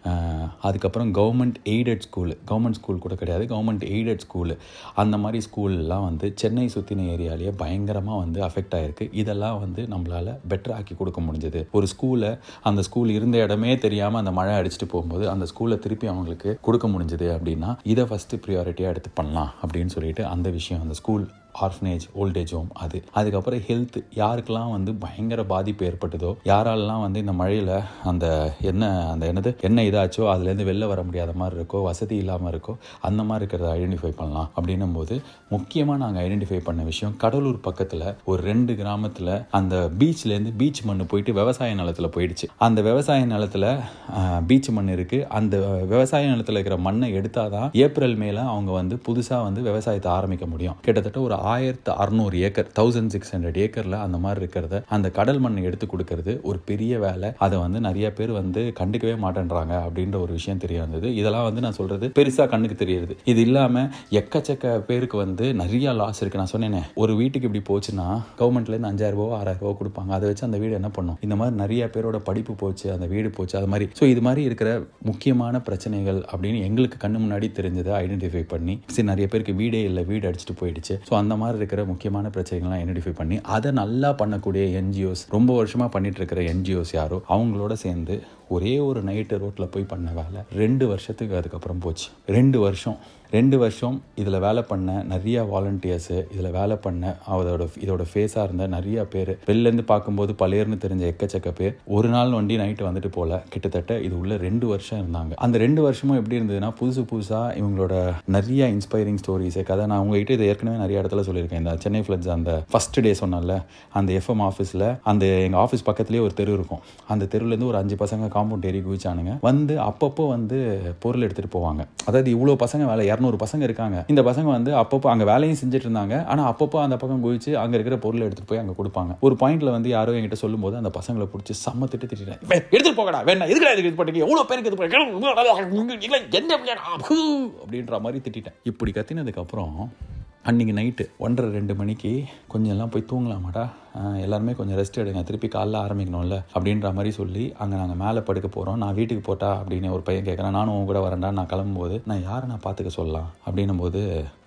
Speaker 1: அதுக்கப்புறம் government aided school government school கூட கிடையாது கவர்மெண்ட் எய்டட் ஸ்கூலு அந்த மாதிரி ப்ரைமரி ஸ்கூல்லாம் வந்து சென்னை சுற்றின ஏரியாலேயே பயங்கரமாக வந்து அஃபெக்ட் ஆகிருக்கு இதெல்லாம் வந்து நம்மளால் பெட்டர் ஆக்கி கொடுக்க முடிஞ்சது ஒரு ஸ்கூலில் அந்த ஸ்கூல் இருந்த இடமே தெரியாமல் அந்த மழை அடிச்சுட்டு போகும்போது அந்த ஸ்கூலை திருப்பி அவங்களுக்கு கொடுக்க முடிஞ்சது அப்படின்னா இதை ஃபஸ்ட்டு ப்ரியாரிட்டியாக எடுத்து பண்ணலாம் அப்படின்னு சொல்லிட்டு அந்த விஷயம் அந்த ஸ்கூல் ஆர்ஃபனேஜ் ஓல்டேஜ் ஹோம் அது அதுக்கப்புறம் ஹெல்த் யாருக்கெல்லாம் வந்து பயங்கர பாதிப்பு ஏற்பட்டதோ யாராலெல்லாம் வந்து இந்த மழையில் அந்த என்ன அந்த என்னது என்ன இதாச்சோ அதுலேருந்து வெளில வர முடியாத மாதிரி இருக்கோ வசதி இல்லாமல் இருக்கோ அந்த மாதிரி இருக்கிறத ஐடென்டிஃபை பண்ணலாம் அப்படின்னும் போது முக்கியமாக நாங்கள் ஐடென்டிஃபை பண்ண விஷயம் கடலூர் பக்கத்தில் ஒரு ரெண்டு கிராமத்தில் அந்த பீச்லேருந்து பீச் மண் போயிட்டு விவசாய நிலத்தில் போயிடுச்சு அந்த விவசாய நிலத்தில் பீச் மண் இருக்குது அந்த விவசாய நிலத்தில் இருக்கிற மண்ணை எடுத்தால் தான் ஏப்ரல் மேலே அவங்க வந்து புதுசாக வந்து விவசாயத்தை ஆரம்பிக்க முடியும் கிட்டத்தட்ட ஒரு ஆயிரத்து அறநூறு ஏக்கர் தௌசண்ட் சிக்ஸ் ஹண்ட்ரட் ஏக்கரில் அந்த மாதிரி இருக்கிறத அந்த கடல் மண்ணை எடுத்து கொடுக்கறது ஒரு பெரிய வேலை அதை வந்து நிறைய பேர் வந்து கண்டுக்கவே மாட்டேன்றாங்க அப்படின்ற ஒரு விஷயம் தெரிய வந்தது இதெல்லாம் வந்து நான் சொல்கிறது பெருசாக கண்ணுக்கு தெரியுது இது இல்லாமல் எக்கச்சக்க பேருக்கு வந்து நிறைய லாஸ் இருக்குது நான் சொன்னேனே ஒரு வீட்டுக்கு இப்படி போச்சுன்னா கவர்மெண்ட்லேருந்து அஞ்சாயிரம் ரூபா ஆறாயிரம் ரூபா கொடுப்பாங்க அதை வச்சு அந்த வீடு என்ன பண்ணும் இந்த மாதிரி நிறைய பேரோட படிப்பு போச்சு அந்த வீடு போச்சு அது மாதிரி ஸோ இது மாதிரி இருக்கிற முக்கியமான பிரச்சனைகள் அப்படின்னு எங்களுக்கு கண்ணு முன்னாடி தெரிஞ்சதை ஐடென்டிஃபை பண்ணி சரி நிறைய பேருக்கு வீடே இல்லை வீடு அடிச்சுட்டு போயிடுச்சு ஸோ அந்த அந்த மாதிரி இருக்கிற முக்கியமான பிரச்சனைகள்லாம் ஐடென்டிஃபை பண்ணி அதை நல்லா பண்ணக்கூடிய என்ஜிஓஸ் ரொம்ப வருஷமாக பண்ணிட்டு இருக்கிற என்ஜிஓஸ் யாரோ அவங்களோட சேர்ந்து ஒரே ஒரு நைட்டு ரோட்டில் போய் பண்ண வேலை ரெண்டு வருஷத்துக்கு அதுக்கப்புறம் போச்சு ரெண்டு வருஷம் ரெண்டு வருஷம் இதில் வேலை பண்ண நிறைய வாலண்டியர்ஸு இதில் வேலை பண்ண அதோட இதோட ஃபேஸாக இருந்த நிறைய பேர் வெளிலேருந்து பார்க்கும்போது பழையர்னு தெரிஞ்ச எக்கச்சக்க பேர் ஒரு நாள் வண்டி நைட்டு வந்துட்டு போல கிட்டத்தட்ட இது உள்ள ரெண்டு வருஷம் இருந்தாங்க அந்த ரெண்டு வருஷமும் எப்படி இருந்ததுன்னா புதுசு புதுசாக இவங்களோட நிறைய இன்ஸ்பைரிங் ஸ்டோரிஸ் கதை நான் உங்ககிட்ட இதை ஏற்கனவே நிறைய இடத்துல சொல்லியிருக்கேன் இந்த சென்னை ஃபிளட்ஸ் அந்த ஃபஸ்ட் டே சொன்னால அந்த எஃப்எம் ஆஃபீஸில் அந்த எங்கள் ஆஃபீஸ் பக்கத்துலேயே ஒரு தெரு இருக்கும் அந்த தெருலேருந்து ஒரு அஞ்சு பசங்க காம்பவுண்ட் ஏறி குவிச்சானுங்க வந்து அப்பப்போ வந்து பொருள் எடுத்துகிட்டு போவாங்க அதாவது இவ்வளோ பசங்க வேலை இரநூறு பசங்க இருக்காங்க இந்த பசங்க வந்து அப்பப்போ அங்கே வேலையும் செஞ்சுட்டு இருந்தாங்க ஆனால் அப்பப்போ அந்த பக்கம் குவிச்சு அங்கே இருக்கிற பொருளை எடுத்துகிட்டு போய் அங்கே கொடுப்பாங்க ஒரு பாயிண்ட்ல வந்து யாரோ என்கிட்ட சொல்லும்போது அந்த பசங்களை பிடிச்சி செம்ம திட்டு திட்டிட்டேன் எடுத்துட்டு போகடா வேணா எதுக்கடா இது பண்ணிட்டு எவ்வளோ பேருக்கு இது அப்படின்ற மாதிரி திட்டேன் இப்படி கத்தினதுக்கப்புறம் அன்றைக்கி நைட்டு ஒன்றரை ரெண்டு மணிக்கு கொஞ்சம் எல்லாம் போய் தூங்கலாமாடா எல்லாருமே கொஞ்சம் ரெஸ்ட் எடுங்க திருப்பி காலைல ஆரம்பிக்கணும்ல அப்படின்ற மாதிரி சொல்லி அங்கே நாங்கள் மேலே படுக்க போகிறோம் நான் வீட்டுக்கு போட்டா அப்படின்னு ஒரு பையன் கேட்குறேன் நானும் உங்க கூட வரேன்டா நான் கிளம்பும்போது நான் யாரை நான் பார்த்துக்க சொல்லலாம் அப்படின்னும் போது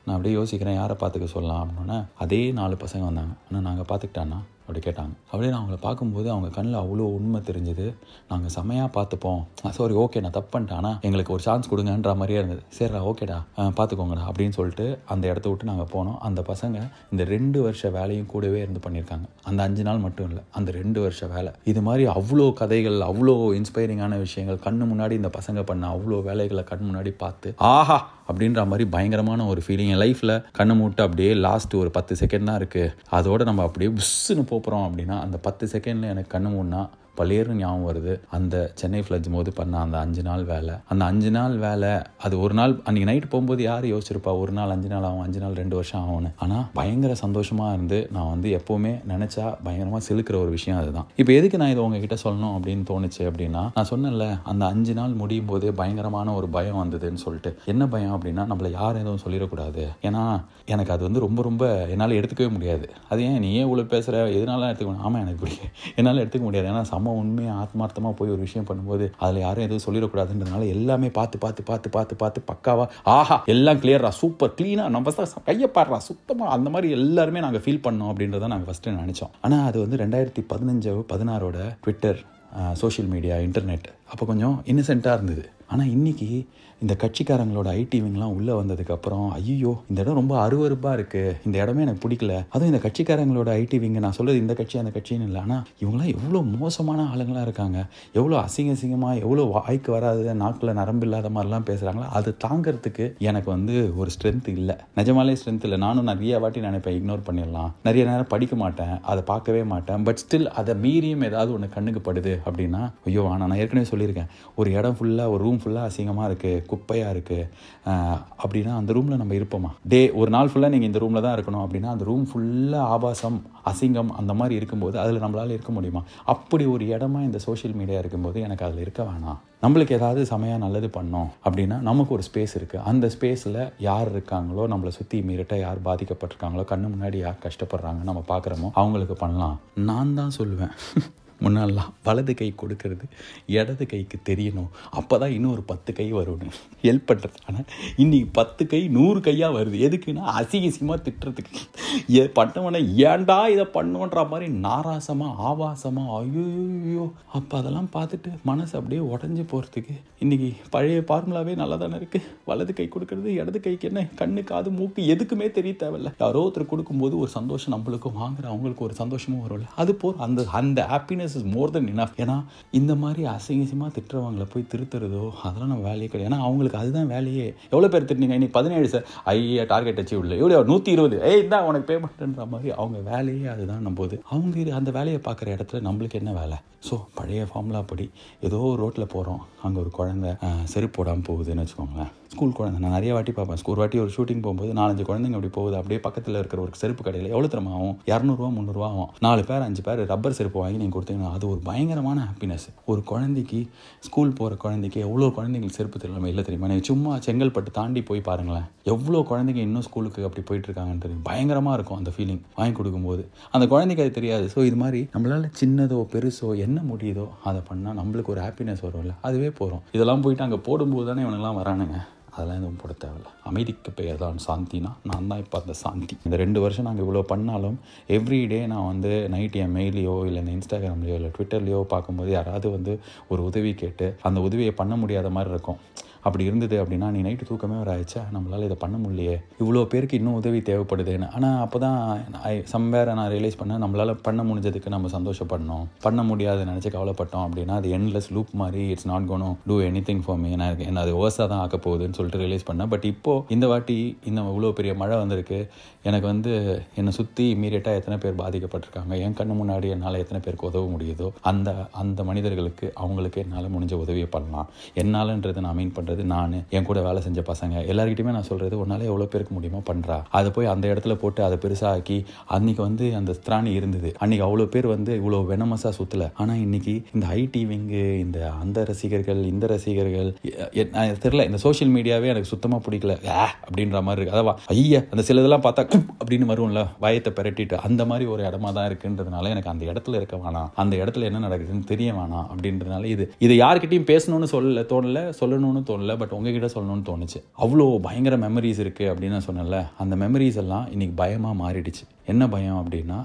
Speaker 1: நான் அப்படியே யோசிக்கிறேன் யாரை பார்த்துக்க சொல்லலாம் அப்படின்னா அதே நாலு பசங்க வந்தாங்க ஆனால் நாங்கள் பார்த்துக்கிட்டான்னா அப்படி கேட்டாங்க அப்படியே நான் அவங்கள பார்க்கும்போது அவங்க கண்ணில் அவ்வளோ உண்மை தெரிஞ்சுது நாங்கள் செமையாக பார்த்துப்போம் சாரி ஓகே நான் தப்பு பண்ணிட்டேன் எங்களுக்கு ஒரு சான்ஸ் கொடுங்கன்ற மாதிரியே இருந்தது சரிடா ஓகேடா பார்த்துக்கோங்கடா அப்படின்னு சொல்லிட்டு அந்த இடத்த விட்டு நாங்கள் போனோம் அந்த பசங்க இந்த ரெண்டு வருஷ வேலையும் கூடவே இருந்து பண்ணியிருக்காங்க அந்த அஞ்சு நாள் மட்டும் இல்லை அந்த ரெண்டு வருஷ வேலை இது மாதிரி அவ்வளோ கதைகள் அவ்வளோ இன்ஸ்பைரிங்கான விஷயங்கள் கண்ணு முன்னாடி இந்த பசங்க பண்ண அவ்வளோ வேலைகளை கண் முன்னாடி பார்த்து ஆஹா அப்படின்ற மாதிரி பயங்கரமான ஒரு ஃபீலிங் லைஃப்பில் கண்ணு மூட்டு அப்படியே லாஸ்ட் ஒரு பத்து செகண்ட் தான் இருக்குது அதோடு நம்ம அப்படியே புஷ்ஷுன்னு போகிறோம் அப்படின்னா அந்த பத்து செகண்டில் எனக்கு கண்ணு ஒன்றா பழையரும் ஞாபகம் வருது அந்த சென்னை ஃப்ளட்ஜ் போது பண்ண அந்த அஞ்சு நாள் வேலை அந்த அஞ்சு நாள் வேலை அது ஒரு நாள் அன்றைக்கி நைட்டு போகும்போது யார் யோசிச்சிருப்பா ஒரு நாள் அஞ்சு நாள் ஆகும் அஞ்சு நாள் ரெண்டு வருஷம் ஆகும்னு ஆனால் பயங்கர சந்தோஷமாக இருந்து நான் வந்து எப்போவுமே நினச்சா பயங்கரமாக சிலுக்கிற ஒரு விஷயம் அதுதான் இப்போ எதுக்கு நான் இதை உங்ககிட்ட சொல்லணும் அப்படின்னு தோணுச்சு அப்படின்னா நான் சொன்னேன்ல அந்த அஞ்சு நாள் முடியும் போதே பயங்கரமான ஒரு பயம் வந்ததுன்னு சொல்லிட்டு என்ன பயம் அப்படின்னா நம்மளை யாரும் எதுவும் சொல்லிடக்கூடாது ஏன்னா எனக்கு அது வந்து ரொம்ப ரொம்ப என்னால் எடுத்துக்கவே முடியாது அது ஏன் நீ ஏன் இவ்வளோ பேசுகிற எதனால எடுத்துக்க ஆமாம் எனக்கு பிடிக்கும் என்னால் எடுத்துக்க முடியாது ஏன்னா நம்ம உண்மையாக ஆத்மார்த்தமாக போய் ஒரு விஷயம் பண்ணும்போது அதில் யாரும் எதுவும் சொல்லிடக்கூடாதுன்றதுனால எல்லாமே பார்த்து பார்த்து பார்த்து பார்த்து பார்த்து பக்காவாக ஆஹா எல்லாம் கிளியரா சூப்பர் க்ளீனாக நம்ம கையை பாடுறா சுத்தமாக அந்த மாதிரி எல்லாருமே நாங்கள் ஃபீல் பண்ணோம் அப்படின்றத நாங்கள் ஃபஸ்ட்டு நினச்சோம் ஆனால் அது வந்து ரெண்டாயிரத்தி பதினஞ்சு பதினாறோட ட்விட்டர் சோஷியல் மீடியா இன்டர்நெட் அப்போ கொஞ்சம் இன்னசென்ட்டாக இருந்தது ஆனால் இன்றைக்கி இந்த கட்சிக்காரங்களோட ஐடிவிங்லாம் உள்ளே வந்ததுக்கப்புறம் ஐயோ இந்த இடம் ரொம்ப அருவறுப்பாக இருக்குது இந்த இடமே எனக்கு பிடிக்கல அதுவும் இந்த கட்சிக்காரங்களோட ஐடிவிங்க நான் சொல்கிறது இந்த கட்சி அந்த கட்சின்னு இல்லை ஆனால் இவங்களாம் எவ்வளோ மோசமான ஆளுங்களாக இருக்காங்க எவ்வளோ அசிங்க அசிங்கமாக எவ்வளோ வாய்க்கு வராது நாக்கில் நரம்பு இல்லாத மாதிரிலாம் பேசுகிறாங்களோ அது தாங்கிறதுக்கு எனக்கு வந்து ஒரு ஸ்ட்ரென்த் இல்லை நிஜமாலே ஸ்ட்ரென்த் இல்லை நானும் நிறைய வாட்டி நினைப்பேன் இக்னோர் பண்ணிடலாம் நிறைய நேரம் படிக்க மாட்டேன் அதை பார்க்கவே மாட்டேன் பட் ஸ்டில் அதை மீறியும் ஏதாவது ஒன்று கண்ணுக்கு படுது அப்படின்னா ஐயோ ஆனால் நான் ஏற்கனவே சொல்லியிருக்கேன் ஒரு இடம் ஃபுல்லாக ஒரு ரூம் ஃபுல்லாக அசிங்கமாக இருக்குது குப்பையாக இருக்குது அப்படின்னா அந்த ரூமில் நம்ம இருப்போமா டே ஒரு நாள் ஃபுல்லாக நீங்கள் இந்த ரூமில் தான் இருக்கணும் அப்படின்னா அந்த ரூம் ஃபுல்லாக ஆபாசம் அசிங்கம் அந்த மாதிரி இருக்கும்போது அதில் நம்மளால் இருக்க முடியுமா அப்படி ஒரு இடமா இந்த சோஷியல் மீடியா இருக்கும்போது எனக்கு அதில் இருக்க வேணாம் நம்மளுக்கு ஏதாவது சமையாக நல்லது பண்ணோம் அப்படின்னா நமக்கு ஒரு ஸ்பேஸ் இருக்குது அந்த ஸ்பேஸில் யார் இருக்காங்களோ நம்மளை சுற்றி மீறிட்ட யார் பாதிக்கப்பட்டிருக்காங்களோ கண்ணு முன்னாடி யார் கஷ்டப்படுறாங்க நம்ம பார்க்குறோமோ அவங்களுக்கு பண்ணலாம் நான் தான் சொல்லுவேன் முன்னாலாம் வலது கை கொடுக்கறது இடது கைக்கு தெரியணும் அப்போ தான் இன்னும் ஒரு பத்து கை வரும்னு ஹெல்ப் பண்ணுறது ஆனால் இன்றைக்கி பத்து கை நூறு கையாக வருது எதுக்குன்னா அசிகசியமாக திட்டுறதுக்கு ஏ பண்ணவனே ஏண்டா இதை பண்ணுன்ற மாதிரி நாராசமாக ஆபாசமாக ஐயோ அப்போ அதெல்லாம் பார்த்துட்டு மனசு அப்படியே உடஞ்சி போகிறதுக்கு இன்றைக்கி பழைய ஃபார்முலாவே நல்லா தானே இருக்குது வலது கை கொடுக்கறது இடது கைக்கு என்ன கண்ணு காது மூக்கு எதுக்குமே தெரிய தேவையில்ல யாரோ ஒருத்தர் கொடுக்கும்போது ஒரு சந்தோஷம் நம்மளுக்கும் வாங்குற அவங்களுக்கு ஒரு சந்தோஷமும் வரும்ல அது போல் அந்த அந்த happiness kindness is more than enough ஏன்னா இந்த மாதிரி அசிங்கசியமாக திட்டுறவங்களை போய் திருத்துறதோ அதெல்லாம் நம்ம வேலையே கிடையாது ஏன்னா அவங்களுக்கு அதுதான் வேலையே எவ்வளோ பேர் திட்டினீங்க இன்னைக்கு பதினேழு சார் ஐயா டார்கெட் அச்சீவ் இல்லை எவ்வளோ நூற்றி இருபது ஏய் இதான் உனக்கு பேமெண்ட்ன்ற மாதிரி அவங்க வேலையே அதுதான் போது அவங்க அந்த வேலையை பார்க்குற இடத்துல நம்மளுக்கு என்ன வேலை ஸோ பழைய ஃபார்முலா படி ஏதோ ரோட்டில் போகிறோம் அங்கே ஒரு குழந்த செருப்போடாமல் போகுதுன்னு வச்சுக்கோங்களேன் ஸ்கூல் குழந்தை நான் நிறைய வாட்டி பார்ப்பேன் ஒரு வாட்டி ஒரு ஷூட்டிங் போகும்போது நாலஞ்சு குழந்தைங்க அப்படி போகுது அப்படியே பக்கத்தில் இருக்கிற ஒரு செருப்பு கடையில் எவ்வளோ திறமை ஆகும் இரநூறுவா முந்நூறுவா ஆகும் நாலு பேர் அஞ்சு பேர் ரப்பர் செருப்பு வாங்கி நீங்கள் கொடுத்தீங்கன்னா அது ஒரு பயங்கரமான ஹாப்பினஸ் ஒரு குழந்தைக்கு ஸ்கூல் போகிற குழந்தைக்கு எவ்வளோ குழந்தைங்களுக்கு செருப்பு தெரியாமல் இல்லை தெரியுமா நீங்கள் சும்மா செங்கல்பட்டு தாண்டி போய் பாருங்களேன் எவ்வளோ குழந்தைங்க இன்னும் ஸ்கூலுக்கு அப்படி போயிட்டு இருக்காங்கன்னு தெரியும் பயங்கரமாக இருக்கும் அந்த ஃபீலிங் வாங்கி கொடுக்கும்போது அந்த குழந்தைக்கு அது தெரியாது ஸோ இது மாதிரி நம்மளால் சின்னதோ பெருசோ என்ன முடியுதோ அதை பண்ணால் நம்மளுக்கு ஒரு ஹாப்பினஸ் வரும்ல அதுவே போகிறோம் இதெல்லாம் போயிட்டு அங்கே போடும்போது தானே இவனெல்லாம் வரானுங்க அதெல்லாம் எதுவும் போட தேவையில்ல அமைதிக்கு பெயர் தான் சாந்தினா நான் தான் இப்போ அந்த சாந்தி இந்த ரெண்டு வருஷம் நாங்கள் இவ்வளோ பண்ணாலும் எவ்ரிடே நான் வந்து நைட் என் மெயிலையோ இல்லை இந்த இன்ஸ்டாகிராம்லையோ இல்லை ட்விட்டர்லேயோ பார்க்கும்போது யாராவது வந்து ஒரு உதவி கேட்டு அந்த உதவியை பண்ண முடியாத மாதிரி இருக்கும் அப்படி இருந்தது அப்படின்னா நீ நைட்டு தூக்கமே வர ஆயிடுச்சா நம்மளால் இதை பண்ண முடியலையே இவ்வளோ பேருக்கு இன்னும் உதவி தேவைப்படுதுன்னு ஆனால் அப்போ தான் ஐ சம்வேர் நான் ரியலைஸ் பண்ண நம்மளால் பண்ண முடிஞ்சதுக்கு நம்ம சந்தோஷப்படணும் பண்ண முடியாதுன்னு நினச்சி கவலைப்பட்டோம் அப்படின்னா அது என்லெஸ் லூப் மாதிரி it's not gonna do anything for me எனக்கு என்ன அது ஓசாக தான் ஆக்க போகுதுன்னு சொல்லிட்டு ரியலைஸ் பண்ணேன் பட் இப்போது இந்த வாட்டி இந்த இவ்வளோ பெரிய மழை வந்திருக்கு எனக்கு வந்து என்னை சுற்றி இமீடியட்டாக எத்தனை பேர் பாதிக்கப்பட்டிருக்காங்க என் கண்ணு முன்னாடி என்னால் எத்தனை பேருக்கு உதவ முடியுதோ அந்த அந்த மனிதர்களுக்கு அவங்களுக்கு என்னால் முடிஞ்ச உதவியை பண்ணலாம் என்னாலன்றது நான் மீன் பண்ணுறது பண்ணுறது நான் என் கூட வேலை செஞ்ச பசங்க எல்லாருக்கிட்டையுமே நான் சொல்கிறது உன்னால எவ்வளோ பேருக்கு முடியுமோ பண்ணுறா அதை போய் அந்த இடத்துல போட்டு அதை ஆக்கி அன்றைக்கி வந்து அந்த ஸ்திராணி இருந்தது அன்றைக்கி அவ்வளோ பேர் வந்து இவ்வளோ வெனமஸாக சுற்றலை ஆனால் இன்றைக்கி இந்த ஐடி விங்கு இந்த அந்த ரசிகர்கள் இந்த ரசிகர்கள் தெரில இந்த சோஷியல் மீடியாவே எனக்கு சுத்தமாக பிடிக்கல அப்படின்ற மாதிரி இருக்குது அதான் ஐயா அந்த சில இதெல்லாம் பார்த்தா அப்படின்னு வருவோம்ல வயத்தை பெரட்டிட்டு அந்த மாதிரி ஒரு இடமா தான் இருக்குன்றதுனால எனக்கு அந்த இடத்துல இருக்க வேணாம் அந்த இடத்துல என்ன நடக்குதுன்னு தெரிய வேணாம் அப்படின்றதுனால இது இது யார்கிட்டையும் பேசணும்னு சொல்லல தோணல சொல்லணும்னு தோணல தோணல பட் உங்ககிட்ட சொல்லணும்னு தோணுச்சு அவ்வளோ பயங்கர மெமரிஸ் இருக்குது அப்படின்னு நான் சொன்னேன்ல அந்த மெமரிஸ் எல்லாம் இன்றைக்கி பயமாக மாறிடுச்சு என்ன பயம் அப்படின்னா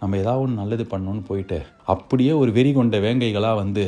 Speaker 1: நம்ம ஏதாவது ஒன்று நல்லது பண்ணணும்னு போயிட்டு அப்படியே ஒரு வெறி கொண்ட வேங்கைகளாக வந்து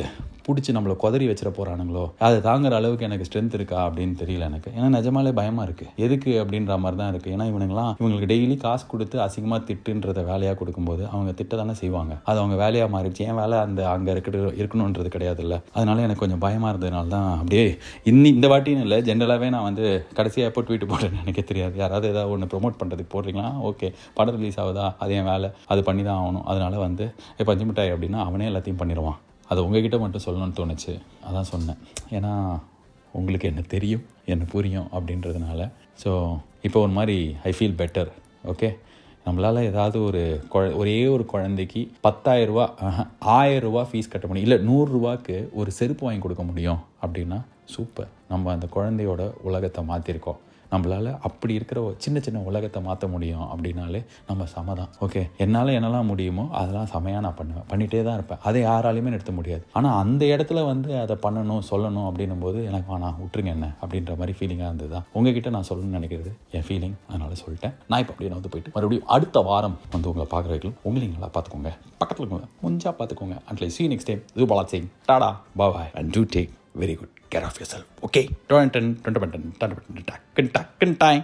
Speaker 1: பிடிச்சி நம்மளை குதறி வச்சிட போகிறானுங்களோ அதை தாங்குற அளவுக்கு எனக்கு ஸ்ட்ரென்த் இருக்கா அப்படின்னு தெரியல எனக்கு ஏன்னா நிஜமாலே பயமாக இருக்குது எதுக்கு அப்படின்ற மாதிரி தான் இருக்குது ஏன்னா இவனுங்களாம் இவங்களுக்கு டெய்லி காசு கொடுத்து அசிங்கமாக திட்டுன்றத வேலையாக கொடுக்கும்போது அவங்க திட்ட தானே செய்வாங்க அது அவங்க வேலையாக மாறிடுச்சு ஏன் வேலை அந்த அங்கே இருக்கிற இருக்கணுன்றது கிடையாது இல்லை அதனால எனக்கு கொஞ்சம் பயமாக இருந்ததுனால தான் அப்படியே இன்னி இந்த வாட்டியும் இல்லை ஜென்ரலாகவே நான் வந்து கடைசியாக எப்போ ட்வீட் போடுறேன்னு எனக்கு தெரியாது யாராவது ஏதாவது ஒன்று ப்ரொமோட் பண்ணுறதுக்கு போடுறீங்களா ஓகே படம் ரிலீஸ் ஆகுதா அது என் வேலை அது பண்ணி தான் ஆகணும் அதனால் வந்து இப்போ பஞ்சு மிட்டாய் அப்படின்னா அவனே எல்லாத்தையும் பண்ணிடுவான் அதை உங்ககிட்ட மட்டும் சொல்லணும்னு தோணுச்சு அதான் சொன்னேன் ஏன்னா உங்களுக்கு என்ன தெரியும் என்ன புரியும் அப்படின்றதுனால ஸோ இப்போ ஒரு மாதிரி ஐ ஃபீல் பெட்டர் ஓகே நம்மளால் ஏதாவது ஒரு குழ ஒரே ஒரு குழந்தைக்கு பத்தாயிரரூபா ஆயிரரூபா ஃபீஸ் கட்ட முடியும் இல்லை நூறுரூவாக்கு ஒரு செருப்பு வாங்கி கொடுக்க முடியும் அப்படின்னா சூப்பர் நம்ம அந்த குழந்தையோட உலகத்தை மாற்றிருக்கோம் நம்மளால் அப்படி இருக்கிற சின்ன சின்ன உலகத்தை மாற்ற முடியும் அப்படின்னாலே நம்ம சம தான் ஓகே என்னால் என்னெல்லாம் முடியுமோ அதெல்லாம் செமையாக நான் பண்ணுவேன் பண்ணிகிட்டே தான் இருப்பேன் அதை யாராலையுமே நிறுத்த முடியாது ஆனால் அந்த இடத்துல வந்து அதை பண்ணணும் சொல்லணும் அப்படின்னும் போது எனக்கு வேணாம் விட்டுருங்க என்ன அப்படின்ற மாதிரி ஃபீலிங்காக இருந்தது தான் உங்ககிட்ட நான் சொல்லணும்னு நினைக்கிறது என் ஃபீலிங் அதனால் சொல்லிட்டேன் நான் இப்போ அப்படியே வந்து போயிட்டு மறுபடியும் அடுத்த வாரம் வந்து உங்களை பார்க்குற வரைக்கும் உங்களையும் நல்லா பார்த்துக்கோங்க பக்கத்தில் இருக்கோங்க கொஞ்சம் பார்த்துக்கோங்க at least see next time Rupala Singh tata bye and to take Very good. Care of yourself. Okay.